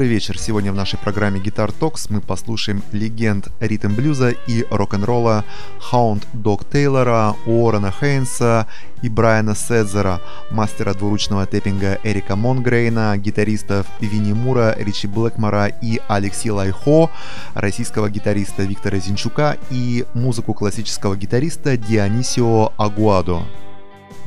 Добрый вечер. Сегодня в нашей программе Guitar Talks мы послушаем легенд ритм блюза и рок-н-ролла Hound Dog Тейлора, Уоррена Хейнса и Брайана Сетцера, мастера двуручного тэппинга Эрика Монгрейна, гитаристов Винни Мура, Ричи Блэкмора и Алекси Лайхо, российского гитариста Виктора Зинчука и музыку классического гитариста Дионисио Агуадо.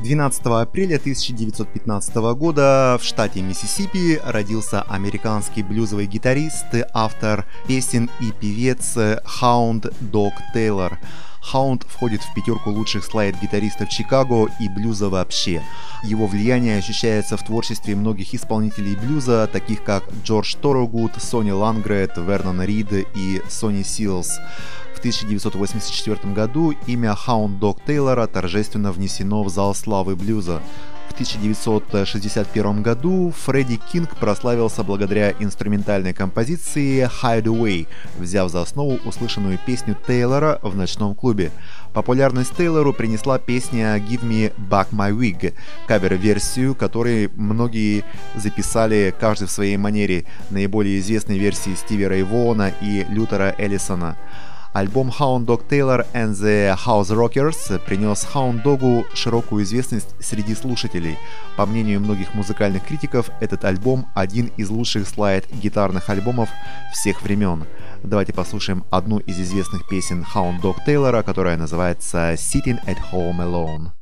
12 апреля 1915 года в штате Миссисипи родился американский блюзовый гитарист, автор песен и певец Хаунд Дог Тейлор. Хаунд входит в пятерку лучших слайд-гитаристов Чикаго и блюза вообще. Его влияние ощущается в творчестве многих исполнителей блюза, таких как Джордж Торогуд, Сони Лангрет, Вернон Рид и Сони Силс. 1984 году имя Hound Dog Тейлора торжественно внесено в зал славы блюза. В 1961 году Фредди Кинг прославился благодаря инструментальной композиции Hideaway, взяв за основу услышанную песню Тейлора в ночном клубе. Популярность Тейлору принесла песня Give Me Back My Wig, кавер-версию, которой многие записали каждый в своей манере, наиболее известной версии Стиви Рэй Вона и Лютера Эллисона. Альбом Hound Dog Taylor and the House Rockers принес Hound Dog'у широкую известность среди слушателей. По мнению многих музыкальных критиков, этот альбом один из лучших слайд-гитарных альбомов всех времен. Давайте послушаем одну из известных песен Hound Dog Taylor, которая называется Sitting at Home Alone.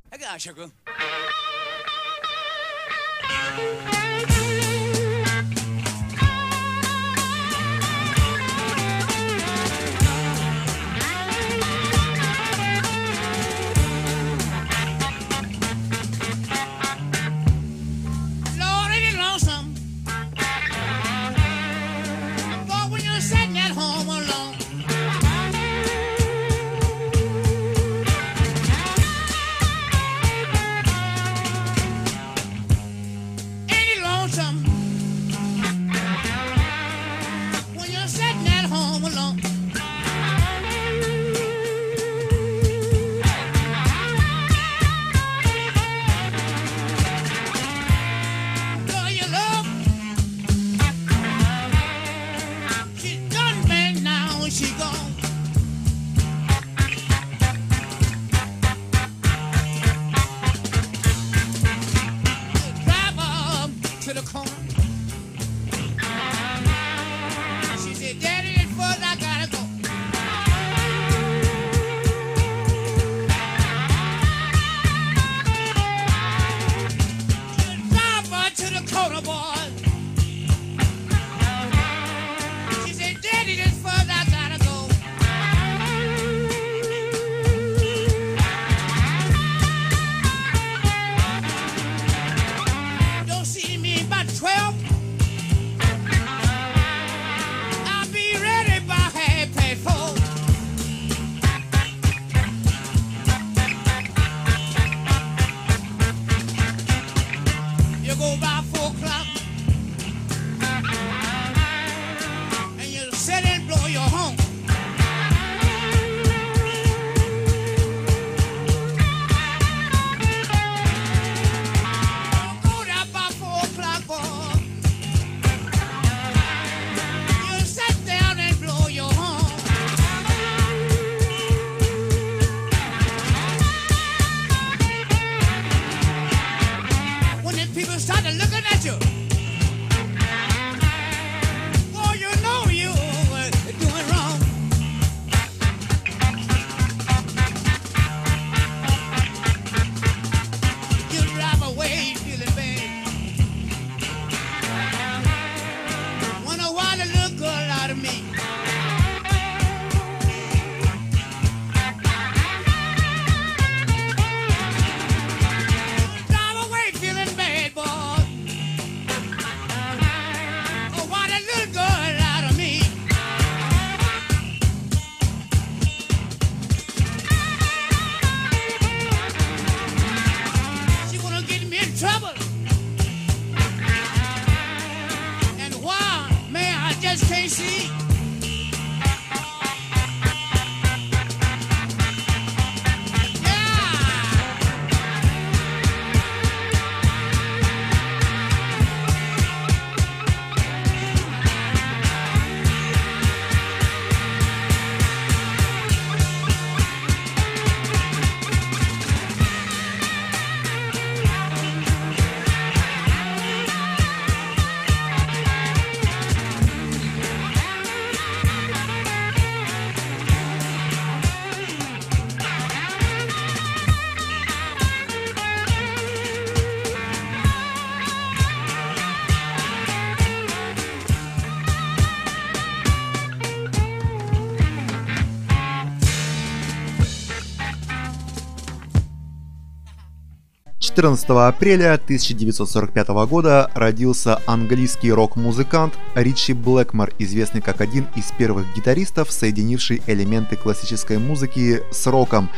14 апреля 1945 года родился английский рок-музыкант Ричи Блэкмор, известный как один из первых гитаристов, соединивший элементы классической музыки с роком,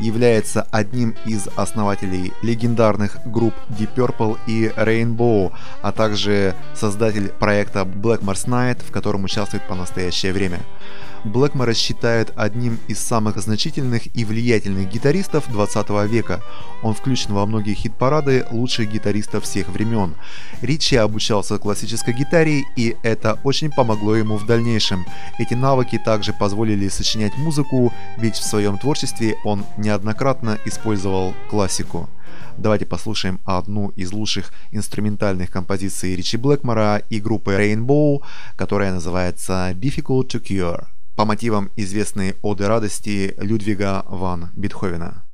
является одним из основателей легендарных групп Deep Purple и Rainbow, а также создатель проекта Blackmore's Night, в котором участвует по настоящее время. Блэкмора считают одним из самых значительных и влиятельных гитаристов 20 века. Он включен во многие хит-парады лучших гитаристов всех времен. Ричи обучался классической гитаре, и это очень помогло ему в дальнейшем. Эти навыки также позволили сочинять музыку, ведь в своем творчестве он неоднократно использовал классику. Давайте послушаем одну из лучших инструментальных композиций Ричи Блэкмора и группы Rainbow, которая называется Difficult to Cure по мотивам известной оды радости Людвига ван Бетховена.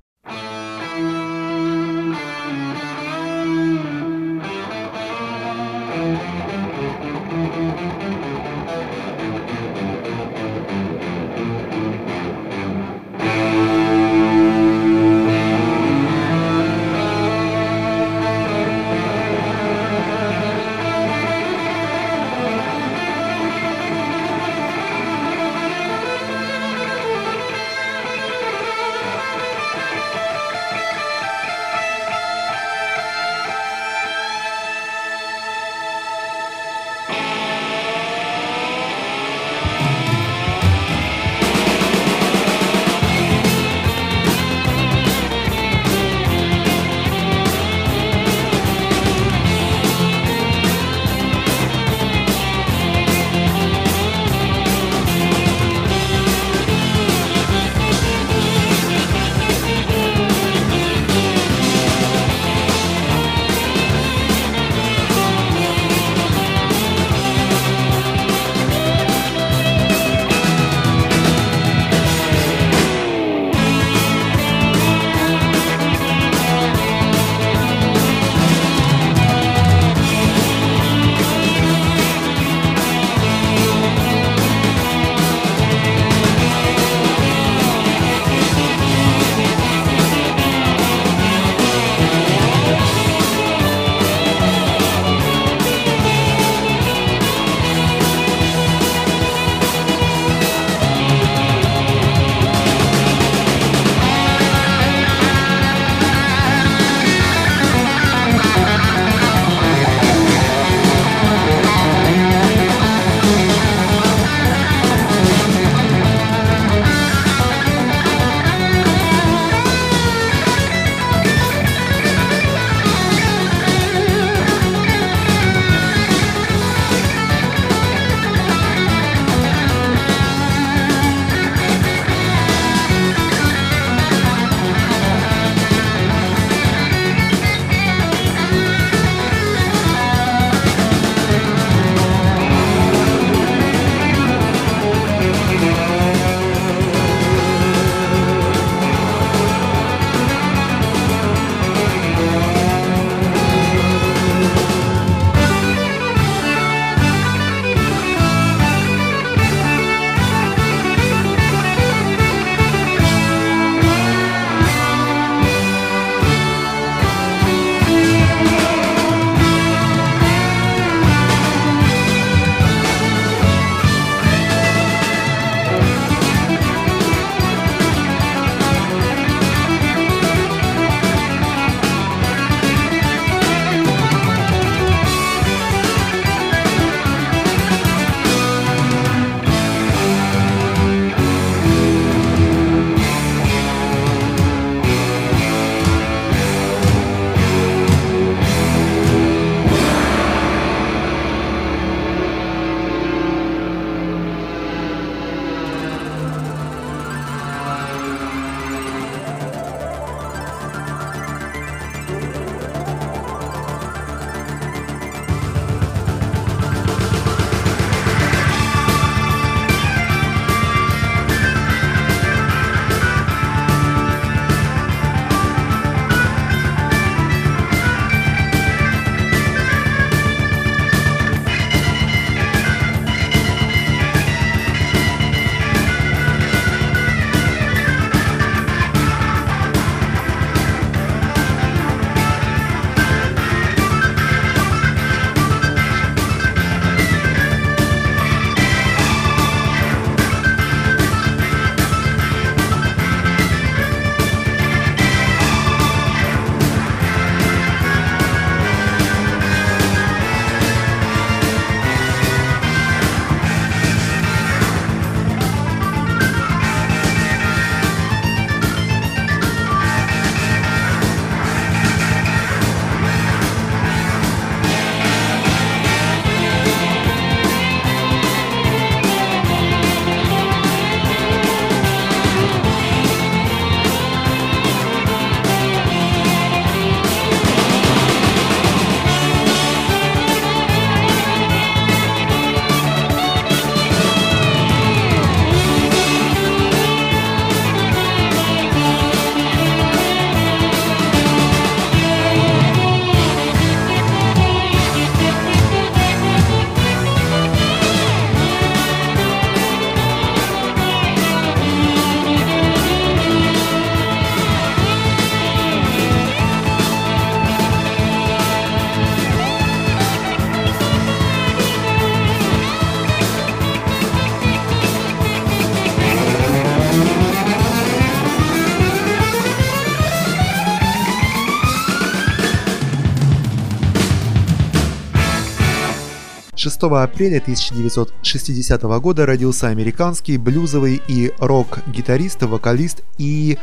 6 апреля 1960 года родился американский блюзовый и рок-гитарист, вокалист и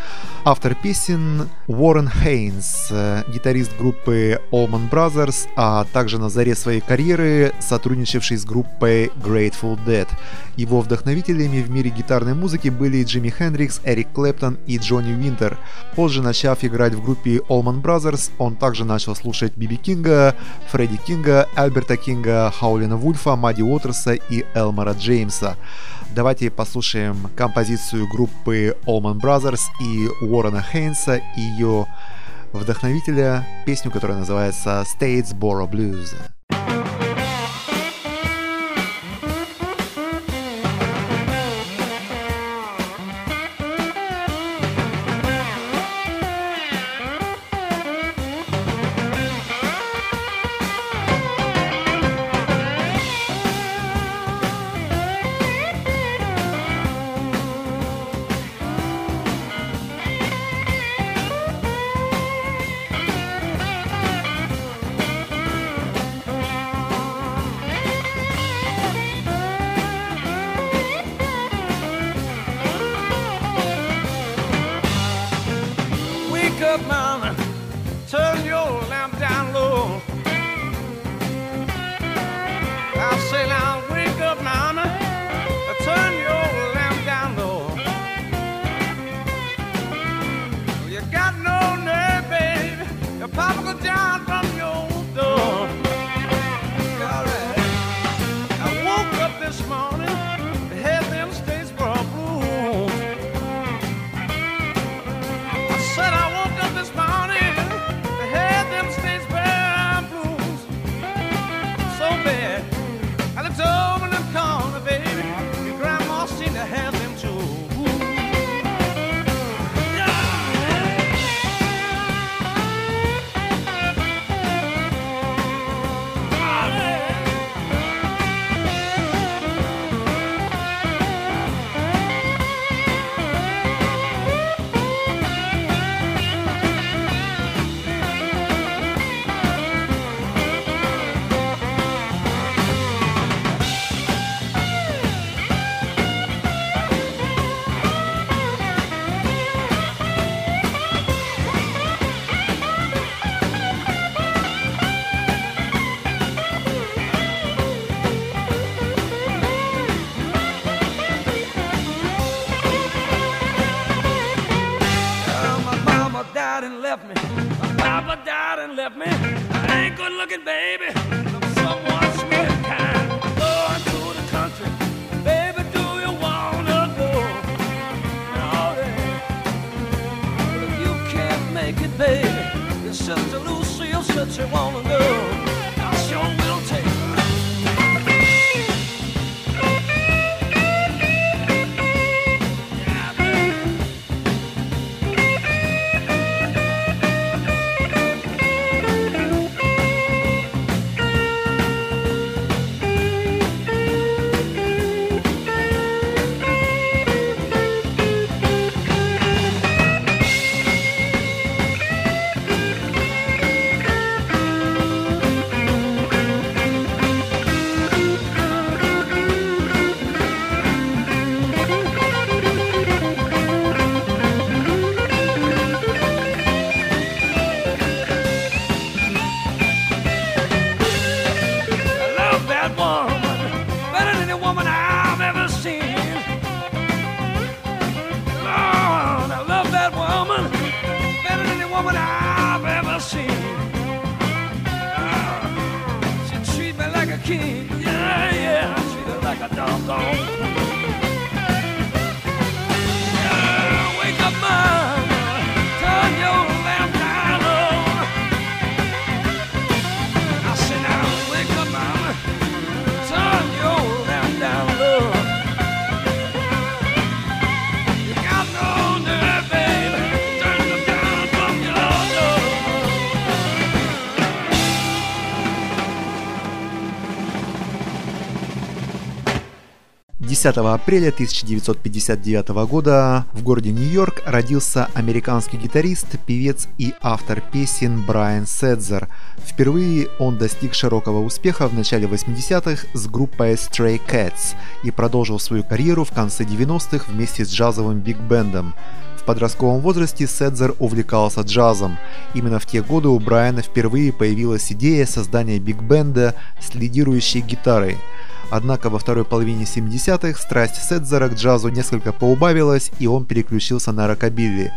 автор песен Уоррен Хейнс, гитарист группы Allman Brothers, а также на заре своей карьеры сотрудничавший с группой Grateful Dead. Его вдохновителями в мире гитарной музыки были Джимми Хендрикс, Эрик Клэптон и Джонни Винтер. Позже, начав играть в группе Allman Brothers, он также начал слушать Биби Кинга, Фредди Кинга, Альберта Кинга, Хаулина Вульфа, Мадди Уотерса и Элмора Джеймса. Давайте послушаем композицию группы Allman Brothers и Уоррена Хейнса и ее вдохновителя, песню, которая называется Statesboro Blues. and left me. Papa died and left me. I ain't good looking, baby. I'm. Going to the country. Baby, do you wanna go? No, if you can't make it, baby, sister Lucille said she wanna go. 10 апреля 1959 года в городе Нью-Йорк родился американский гитарист, певец и автор песен Брайан Седзер. Впервые он достиг широкого успеха в начале 80-х с группой Stray Cats и продолжил свою карьеру в конце 90-х вместе с джазовым биг-бендом. В подростковом возрасте Седзер увлекался джазом. Именно в те годы у Брайана впервые появилась идея создания биг-бенда с лидирующей гитарой – Однако во второй половине 70-х страсть Седзера к джазу несколько поубавилась, и он переключился на рокобилли.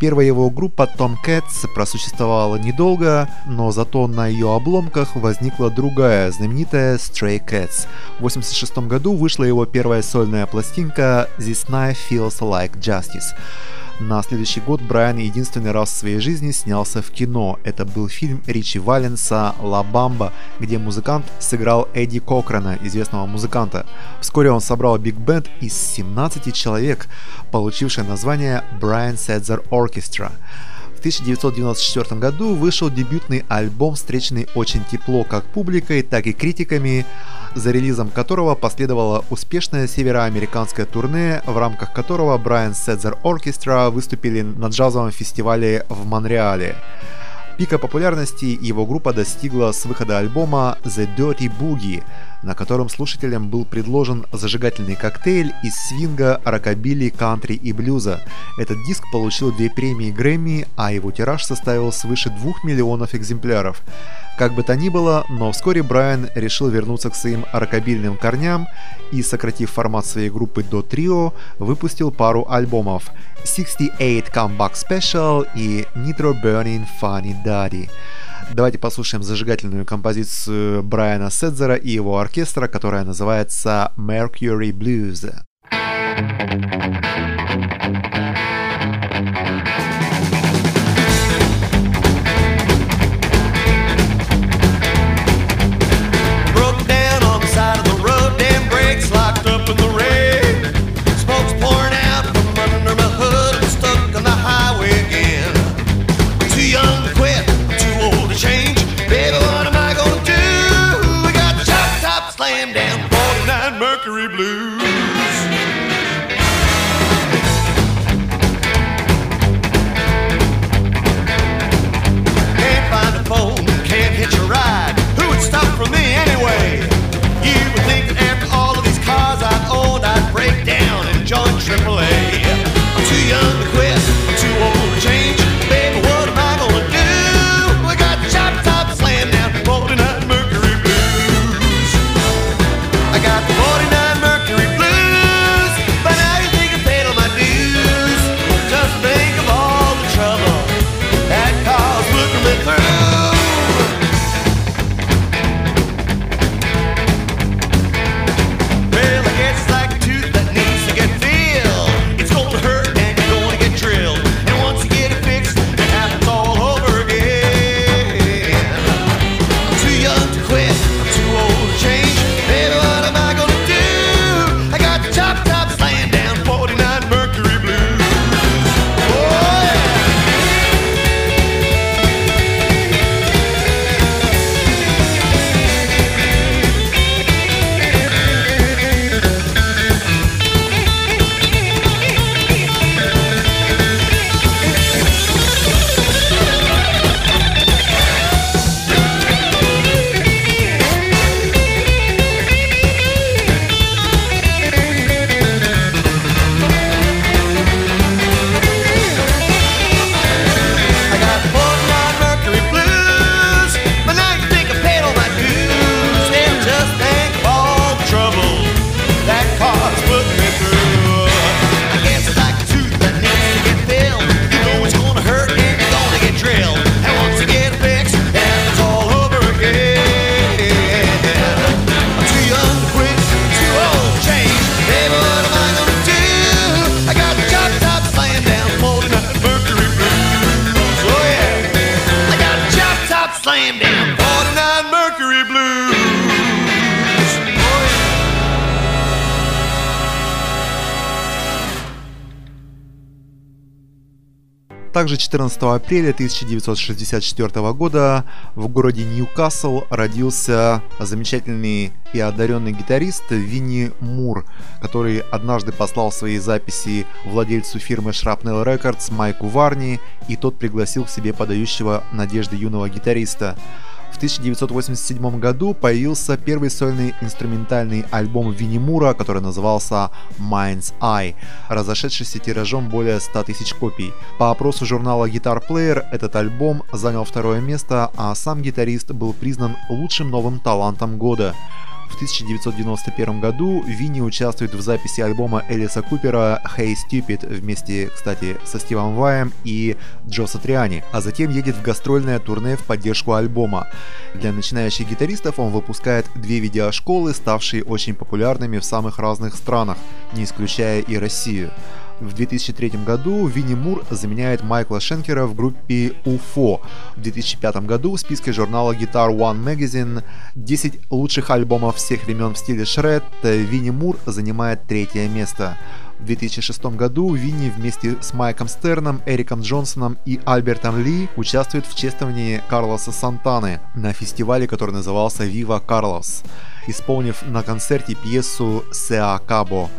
Первая его группа Tom Cats просуществовала недолго, но зато на ее обломках возникла другая, знаменитая Stray Cats. В 1986 году вышла его первая сольная пластинка This Night Feels Like Justice. На следующий год Брайан единственный раз в своей жизни снялся в кино. Это был фильм Ричи Валенса «Ла Бамба», где музыкант сыграл Эдди Кокрана, известного музыканта. Вскоре он собрал биг-бенд из 17 человек, получивший название Brian Setzer Orchestra. В 1994 году вышел дебютный альбом, встреченный очень тепло как публикой, так и критиками за релизом которого последовало успешное североамериканское турне, в рамках которого Брайан Седзер Оркестра выступили на джазовом фестивале в Монреале. Пика популярности его группа достигла с выхода альбома The Dirty Boogie, на котором слушателям был предложен зажигательный коктейль из свинга, рокобили, кантри и блюза. Этот диск получил две премии Грэмми, а его тираж составил свыше двух миллионов экземпляров. Как бы то ни было, но вскоре Брайан решил вернуться к своим рокобильным корням и, сократив формат своей группы до трио, выпустил пару альбомов 68 Comeback Special и Nitro Burning Funny Daddy. Давайте послушаем зажигательную композицию Брайана Седзера и его оркестра, которая называется Mercury Blues. Также 14 апреля 1964 года в городе Ньюкасл родился замечательный и одаренный гитарист Винни Мур, который однажды послал свои записи владельцу фирмы Shrapnel Records Майку Варни, и тот пригласил к себе подающего надежды юного гитариста. В 1987 году появился первый сольный инструментальный альбом Винни Мура, который назывался Mind's Eye, разошедшийся тиражом более 100 тысяч копий. По опросу журнала Guitar Player этот альбом занял второе место, а сам гитарист был признан лучшим новым талантом года. В 1991 году Винни участвует в записи альбома Элиса Купера «Hey Stupid» вместе, кстати, со Стивом Ваем и Джо Сатриани, а затем едет в гастрольное турне в поддержку альбома. Для начинающих гитаристов он выпускает две видеошколы, ставшие очень популярными в самых разных странах, не исключая и Россию. В 2003 году Винни Мур заменяет Майкла Шенкера в группе UFO. В 2005 году в списке журнала Guitar One Magazine 10 лучших альбомов всех времен в стиле шред Винни Мур занимает третье место. В 2006 году Винни вместе с Майком Стерном, Эриком Джонсоном и Альбертом Ли участвует в чествовании Карлоса Сантаны на фестивале, который назывался Viva Carlos, исполнив на концерте пьесу «Сеа Кабо».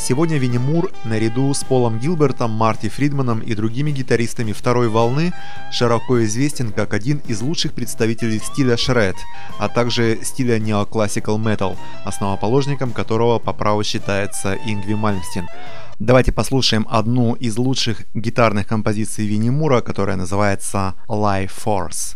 Сегодня Винни Мур, наряду с Полом Гилбертом, Марти Фридманом и другими гитаристами второй волны, широко известен как один из лучших представителей стиля шред, а также стиля неоклассикал метал, основоположником которого по праву считается Ингви Мальмстин. Давайте послушаем одну из лучших гитарных композиций Винни Мура, которая называется Life Force.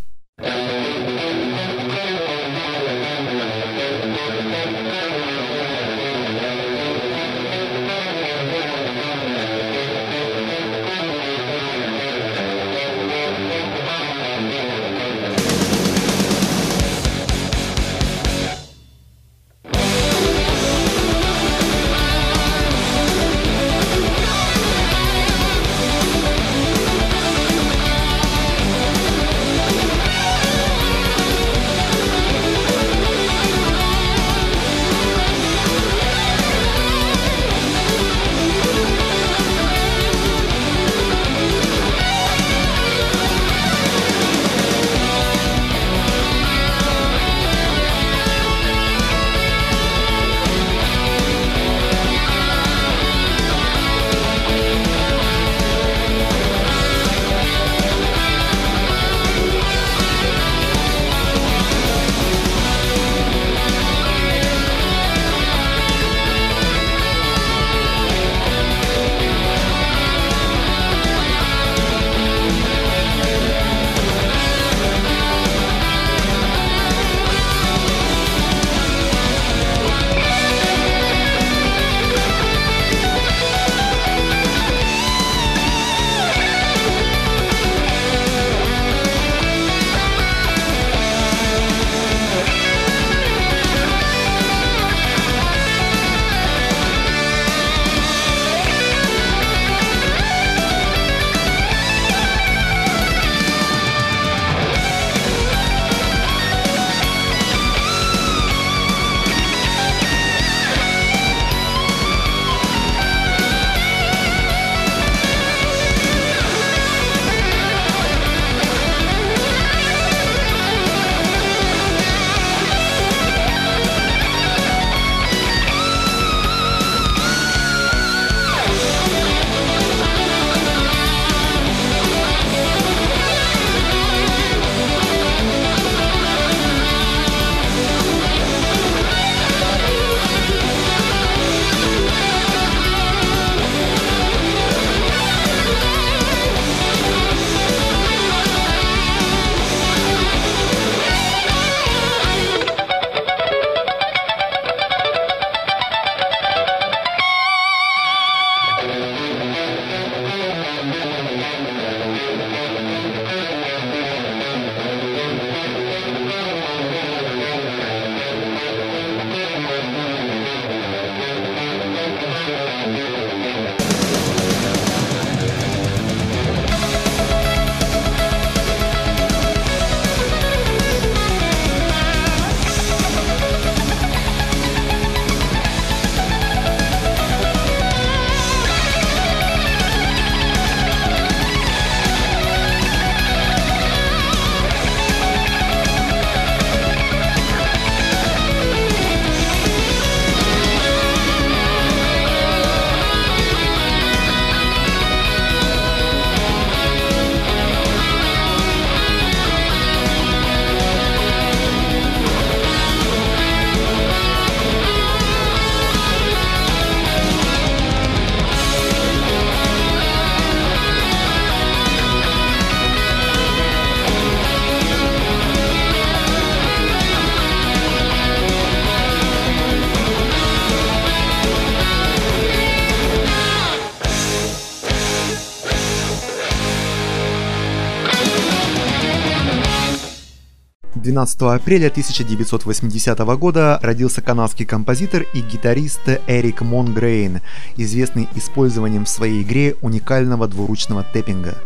12 апреля 1980 года родился канадский композитор и гитарист Эрик Монгрейн, известный использованием в своей игре уникального двуручного тэппинга.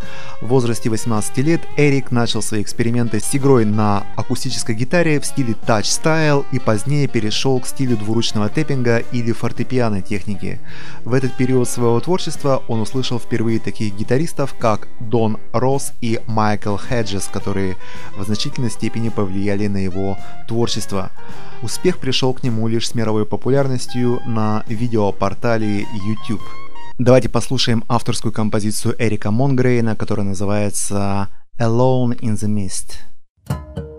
В возрасте 18 лет Эрик начал свои эксперименты с игрой на акустической гитаре в стиле Touch Style и позднее перешел к стилю двуручного тэппинга или фортепиано техники. В этот период своего творчества он услышал впервые таких гитаристов, как Дон Росс и Майкл Хеджес, которые в значительной степени повлияли на его творчество. Успех пришел к нему лишь с мировой популярностью на видеопортале YouTube. Давайте послушаем авторскую композицию Эрика Монгрейна, которая называется Alone in the Mist.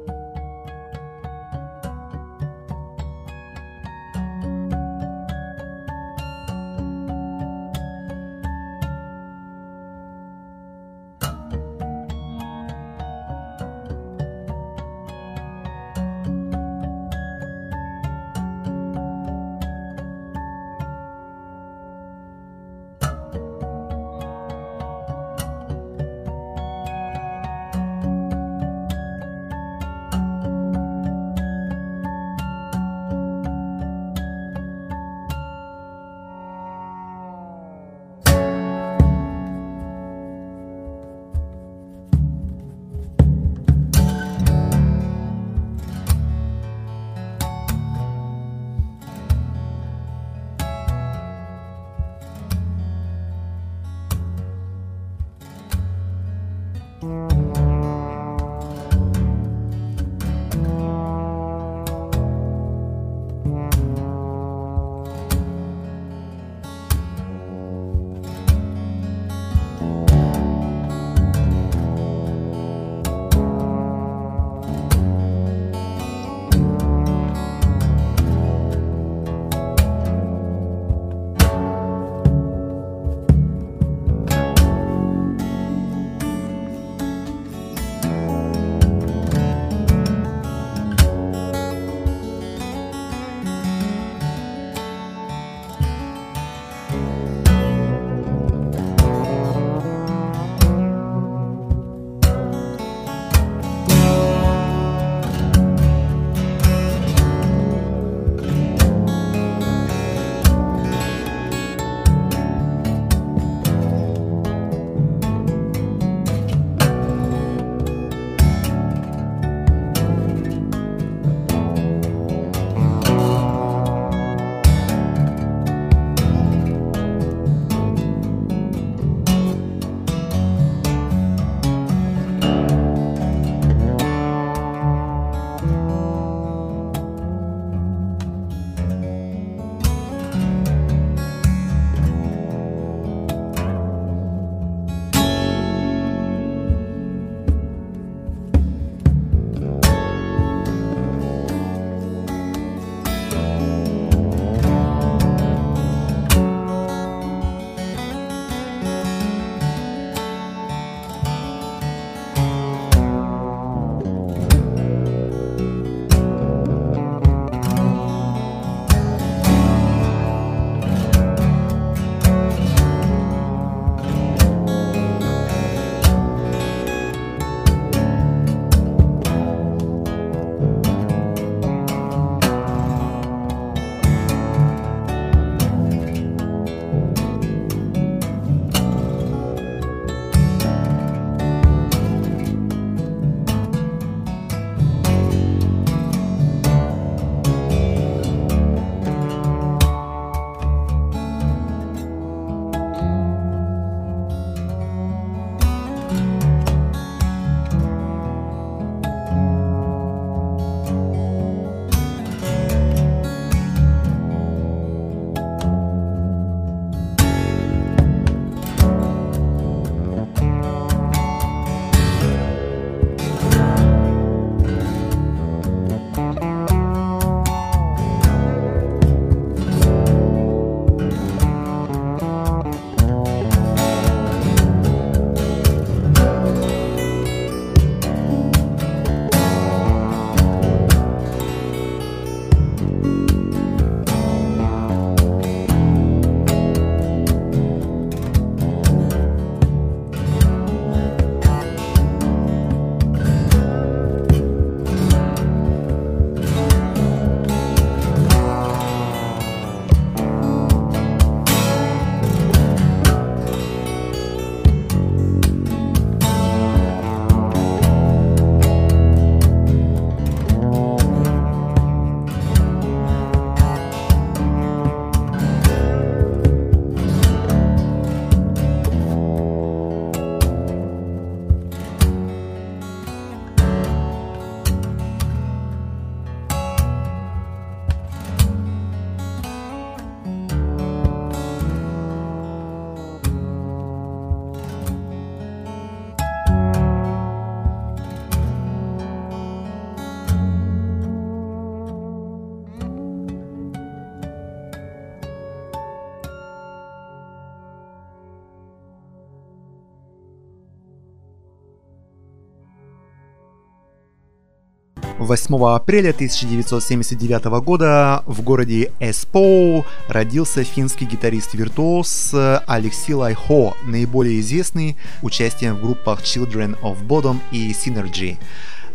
8 апреля 1979 года в городе Эспоу родился финский гитарист-виртуоз Алексей Лайхо, наиболее известный участием в группах Children of Bodom и Synergy.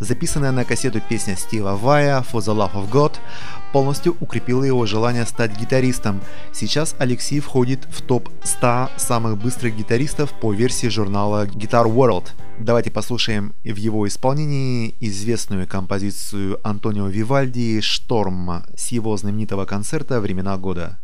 Записанная на кассету песня Стива Вая «For the Love of God» полностью укрепила его желание стать гитаристом. Сейчас Алексей входит в топ-100 самых быстрых гитаристов по версии журнала Guitar World. Давайте послушаем в его исполнении известную композицию Антонио Вивальди «Шторм» с его знаменитого концерта «Времена года».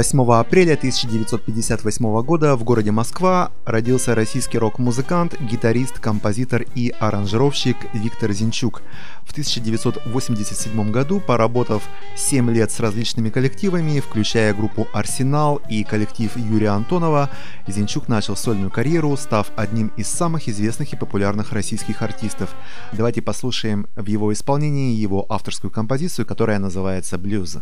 Апреля 1958 года в городе Москва родился российский рок-музыкант, гитарист, композитор и аранжировщик Виктор Зинчук. В 1987 году, поработав 7 лет с различными коллективами, включая группу «Арсенал» и коллектив Юрия Антонова, Зинчук начал сольную карьеру, став одним из самых известных и популярных российских артистов. Давайте послушаем в его исполнении его авторскую композицию, которая называется «Блюз».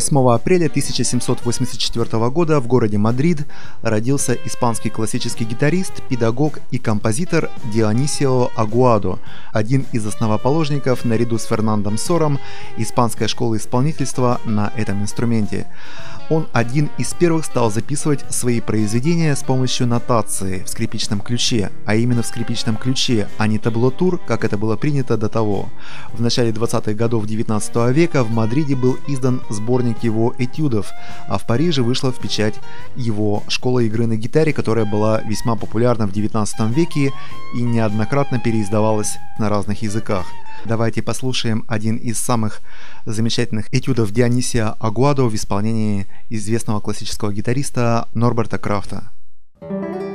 8 апреля 1784 года в городе Мадрид родился испанский классический гитарист, педагог и композитор Дионисио Агуадо, один из основоположников наряду с Фернандом Сором испанской школы исполнительства на этом инструменте. Он один из первых стал записывать свои произведения с помощью нотации в скрипичном ключе, а именно в скрипичном ключе, а не табулатур, как это было принято до того. В начале 20-х годов 19 века в Мадриде был издан сборник его этюдов, а в Париже вышла в печать его школа игры на гитаре, которая была весьма популярна в 19 веке и неоднократно переиздавалась на разных языках. Давайте послушаем один из самых замечательных этюдов Дионисия Агуадо в исполнении известного классического гитариста Норберта Крафта. thank you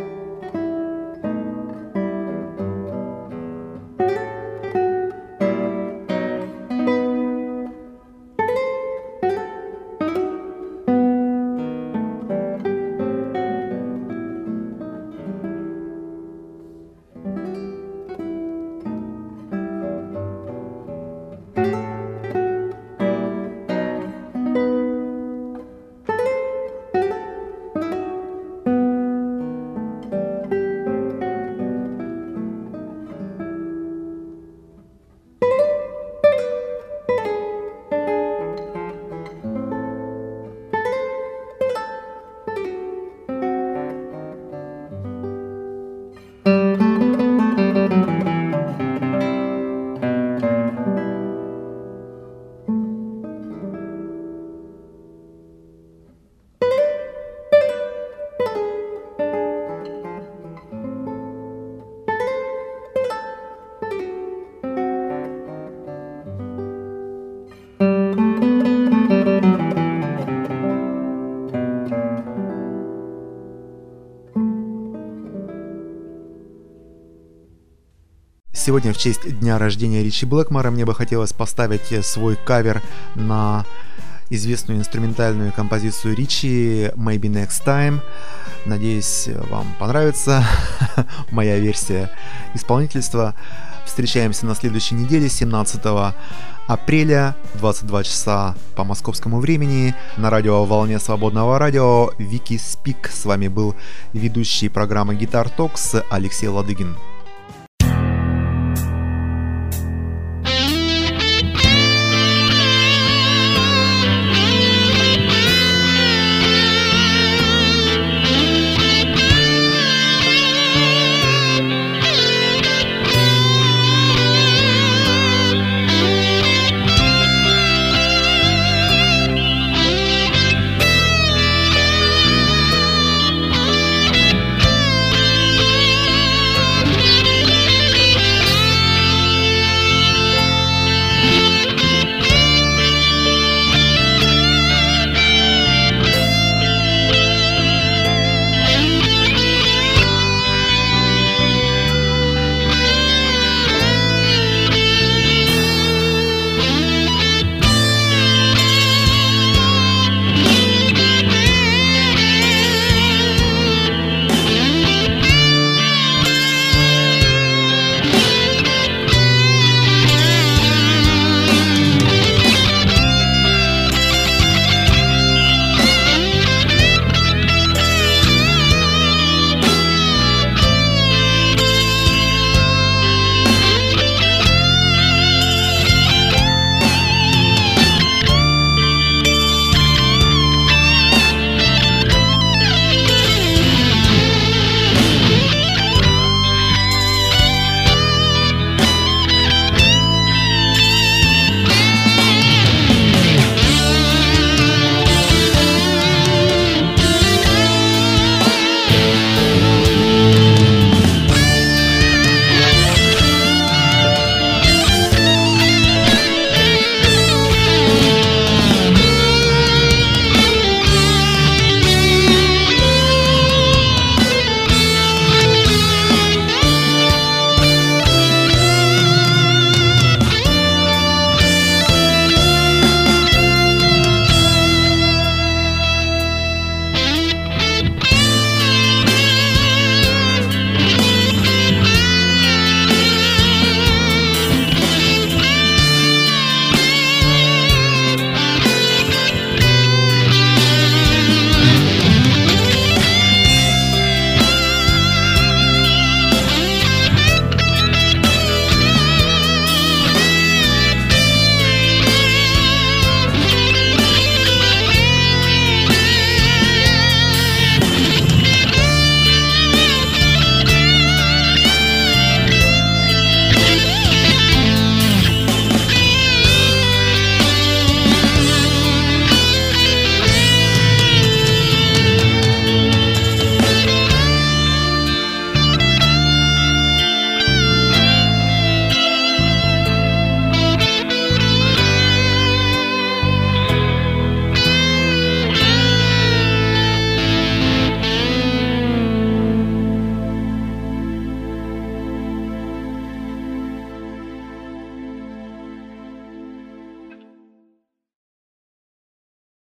Сегодня в честь дня рождения Ричи Блэкмора мне бы хотелось поставить свой кавер на известную инструментальную композицию Ричи «Maybe Next Time». Надеюсь, вам понравится моя версия исполнительства. Встречаемся на следующей неделе, 17 апреля, 22 часа по московскому времени, на радио «Волне свободного радио» Вики Спик. С вами был ведущий программы «Гитар Токс» Алексей Ладыгин.